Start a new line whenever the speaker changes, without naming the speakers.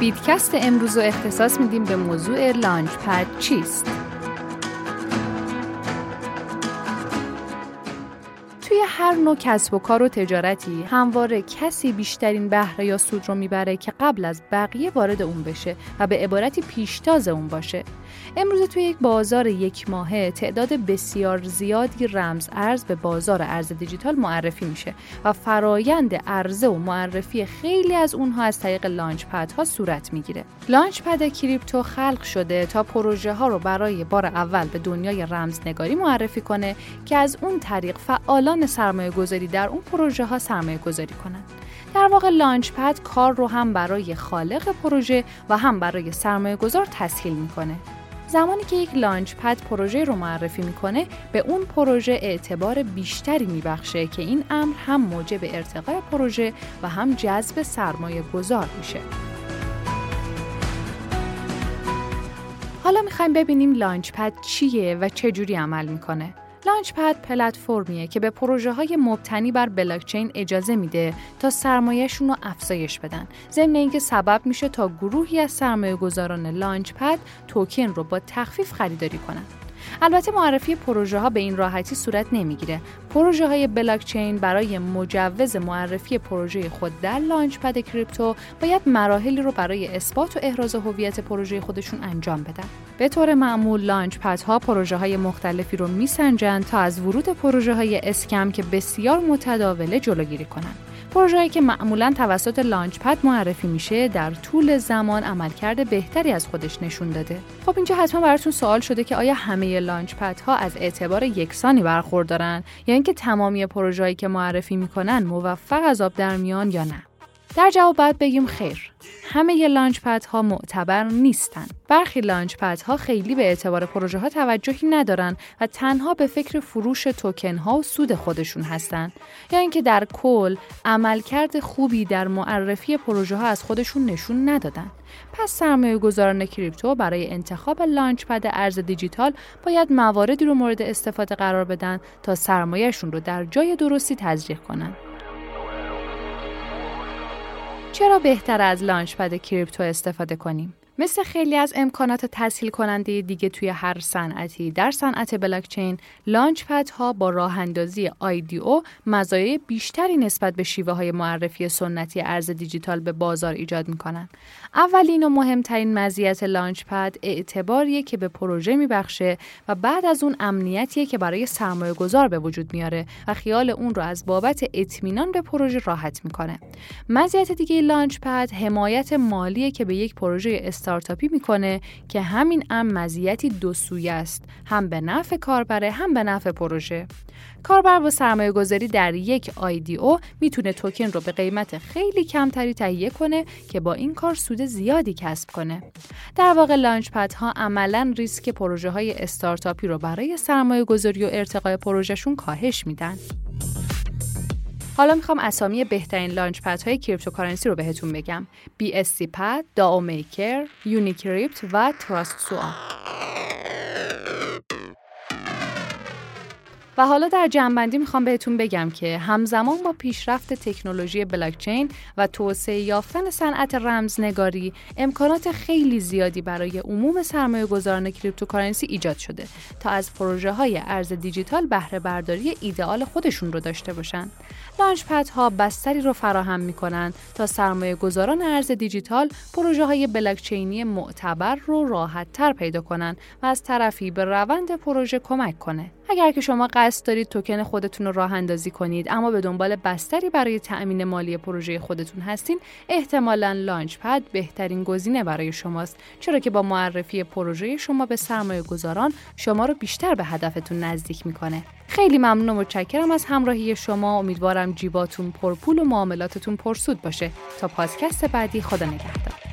بیدکست امروز رو اختصاص میدیم به موضوع لانچ پد چیست؟ هر نوع کسب و کار و تجارتی همواره کسی بیشترین بهره یا سود رو می‌بره که قبل از بقیه وارد اون بشه و به عبارتی پیشتاز اون باشه امروز توی یک بازار یک ماهه تعداد بسیار زیادی رمز ارز به بازار ارز دیجیتال معرفی میشه و فرایند عرضه و معرفی خیلی از اونها از طریق launchpad ها صورت می‌گیره. launchpad crypto خلق شده تا پروژه ها رو برای بار اول به دنیای رمزنگاری معرفی کنه که از اون طریق فعالان سرمایه گذاری در اون پروژه ها سرمایه گذاری کنند. در واقع launchpad کار رو هم برای خالق پروژه و هم برای سرمایه گذار تسهیل می‌کنه. زمانی که یک launchpad پروژه رو معرفی می‌کنه به اون پروژه اعتبار بیشتری میبخشه که این امر هم موجب ارتقای پروژه و هم جذب سرمایه گذار میشه. حالا می‌خوایم ببینیم لانچ پد چیه و چجوری عمل می‌کنه. لانچپد پلتفرمیه که به پروژه های مبتنی بر بلاکچین اجازه میده تا سرمایهشون رو افزایش بدن. ضمن اینکه سبب میشه تا گروهی از سرمایه گذاران لانچپد توکن رو با تخفیف خریداری کنن. البته معرفی پروژه ها به این راحتی صورت نمی‌گیره. پروژه های بلاکچین برای مجوز معرفی پروژه خود در launchpad crypto باید مراحلی رو برای اثبات و احراز هویت پروژه خودشون انجام بدن. به طور معمول launch ها پروژه های مختلفی رو میسنجند تا از ورود پروژه های scam که بسیار متداوله جلوگیری کنند. پروژه‌ای که معمولا توسط launchpad معرفی میشه در طول زمان عملکرد بهتری از خودش نشون داده. خب اینجا حتما براتون سوال شده که آیا همه لانچ ها از اعتبار یکسانی برخوردارن یا اینکه تمامی پروژه‌ای که معرفی می‌کنن موفق از آب در میان یا نه؟ در جواب باید بگیم خیر. همه لانچ ها معتبر نیستند. برخی لانچ ها خیلی به اعتبار پروژه ها توجهی ندارن و تنها به فکر فروش توکن ها و سود خودشون هستند یا اینکه در کل عملکرد خوبی در معرفی پروژه ها از خودشون نشون ندادن. پس سرمایه گذاران crypto برای انتخاب launchpad ارز دیجیتال باید مواردی رو مورد استفاده قرار بدن تا سرمایهشون رو در جای درستی تزریق کنند. چرا بهتره از launchpad crypto استفاده کنیم؟ مثل خیلی از امکانات تسهیل کننده دیگه توی هر صنعتی. در صنعت بلاکچین launchpad ها با راه اندازی او مزایای بیشتری نسبت به شیوه های معرفی سنتی ارز دیجیتال به بازار ایجاد می‌کنن. اولین و مهمترین مزیت لانچ پد اعتباریه که به پروژه میبخشه و بعد از اون امنیتیه که برای سرمایه گذار به وجود میاره و خیال اون رو از بابت اطمینان به پروژه راحت می‌کنه. مزیت دیگه لانچ پد حمایت مالیه که به یک پروژه استارتاپی می‌کنه که همین ام مزیتی دو سویه است هم به نفع کاربره هم به نفع پروژه کاربر با سرمایه گذاری در یک او می‌تونه توکن رو به قیمت خیلی کمتری تهیه کنه که با این کار سود زیادی کسب کنه. در واقع launchpad ها عملا ریسک پروژه های استارتاپی رو برای سرمایه گذاری و ارتقای پروژهشون کاهش میدن. حالا می‌خوام اسامی بهترین launchpad های cryptocurrency رو بهتون بگم. BSCPad، DAO Maker، UniCrypt و TrustSwap. و حالا در جمع‌بندی می‌خوام بهتون بگم که همزمان با پیشرفت تکنولوژی بلاکچین و توسعه یافتن صنعت رمزنگاری امکانات خیلی زیادی برای عموم سرمایه گذاران cryptocurrency ایجاد شده تا از پروژه های ارز دیجیتال بهره برداری ایدئال خودشون رو داشته باشن. launch ها بستری رو فراهم می‌کنن تا سرمایه گذاران ارز دیجیتال پروژه های بلاکچینی معتبر رو راحت تر پیدا کنن و از طرفی به روند پروژه کمک کنه. اگر که شما قصد دارید توکن خودتون رو راه اندازی کنید. اما به دنبال بستری برای تأمین مالی پروژه خودتون هستین احتمالا لانچ پد بهترین گزینه برای شماست. چرا که با معرفی پروژه شما به سرمایه گذاران شما رو بیشتر به هدفتون نزدیک می‌کنه. خیلی ممنون و متشکرم از همراهی شما. امیدوارم جیباتون پرپول و معاملاتتون پرسود باشه. تا پادکست بعدی خدا نگهدار.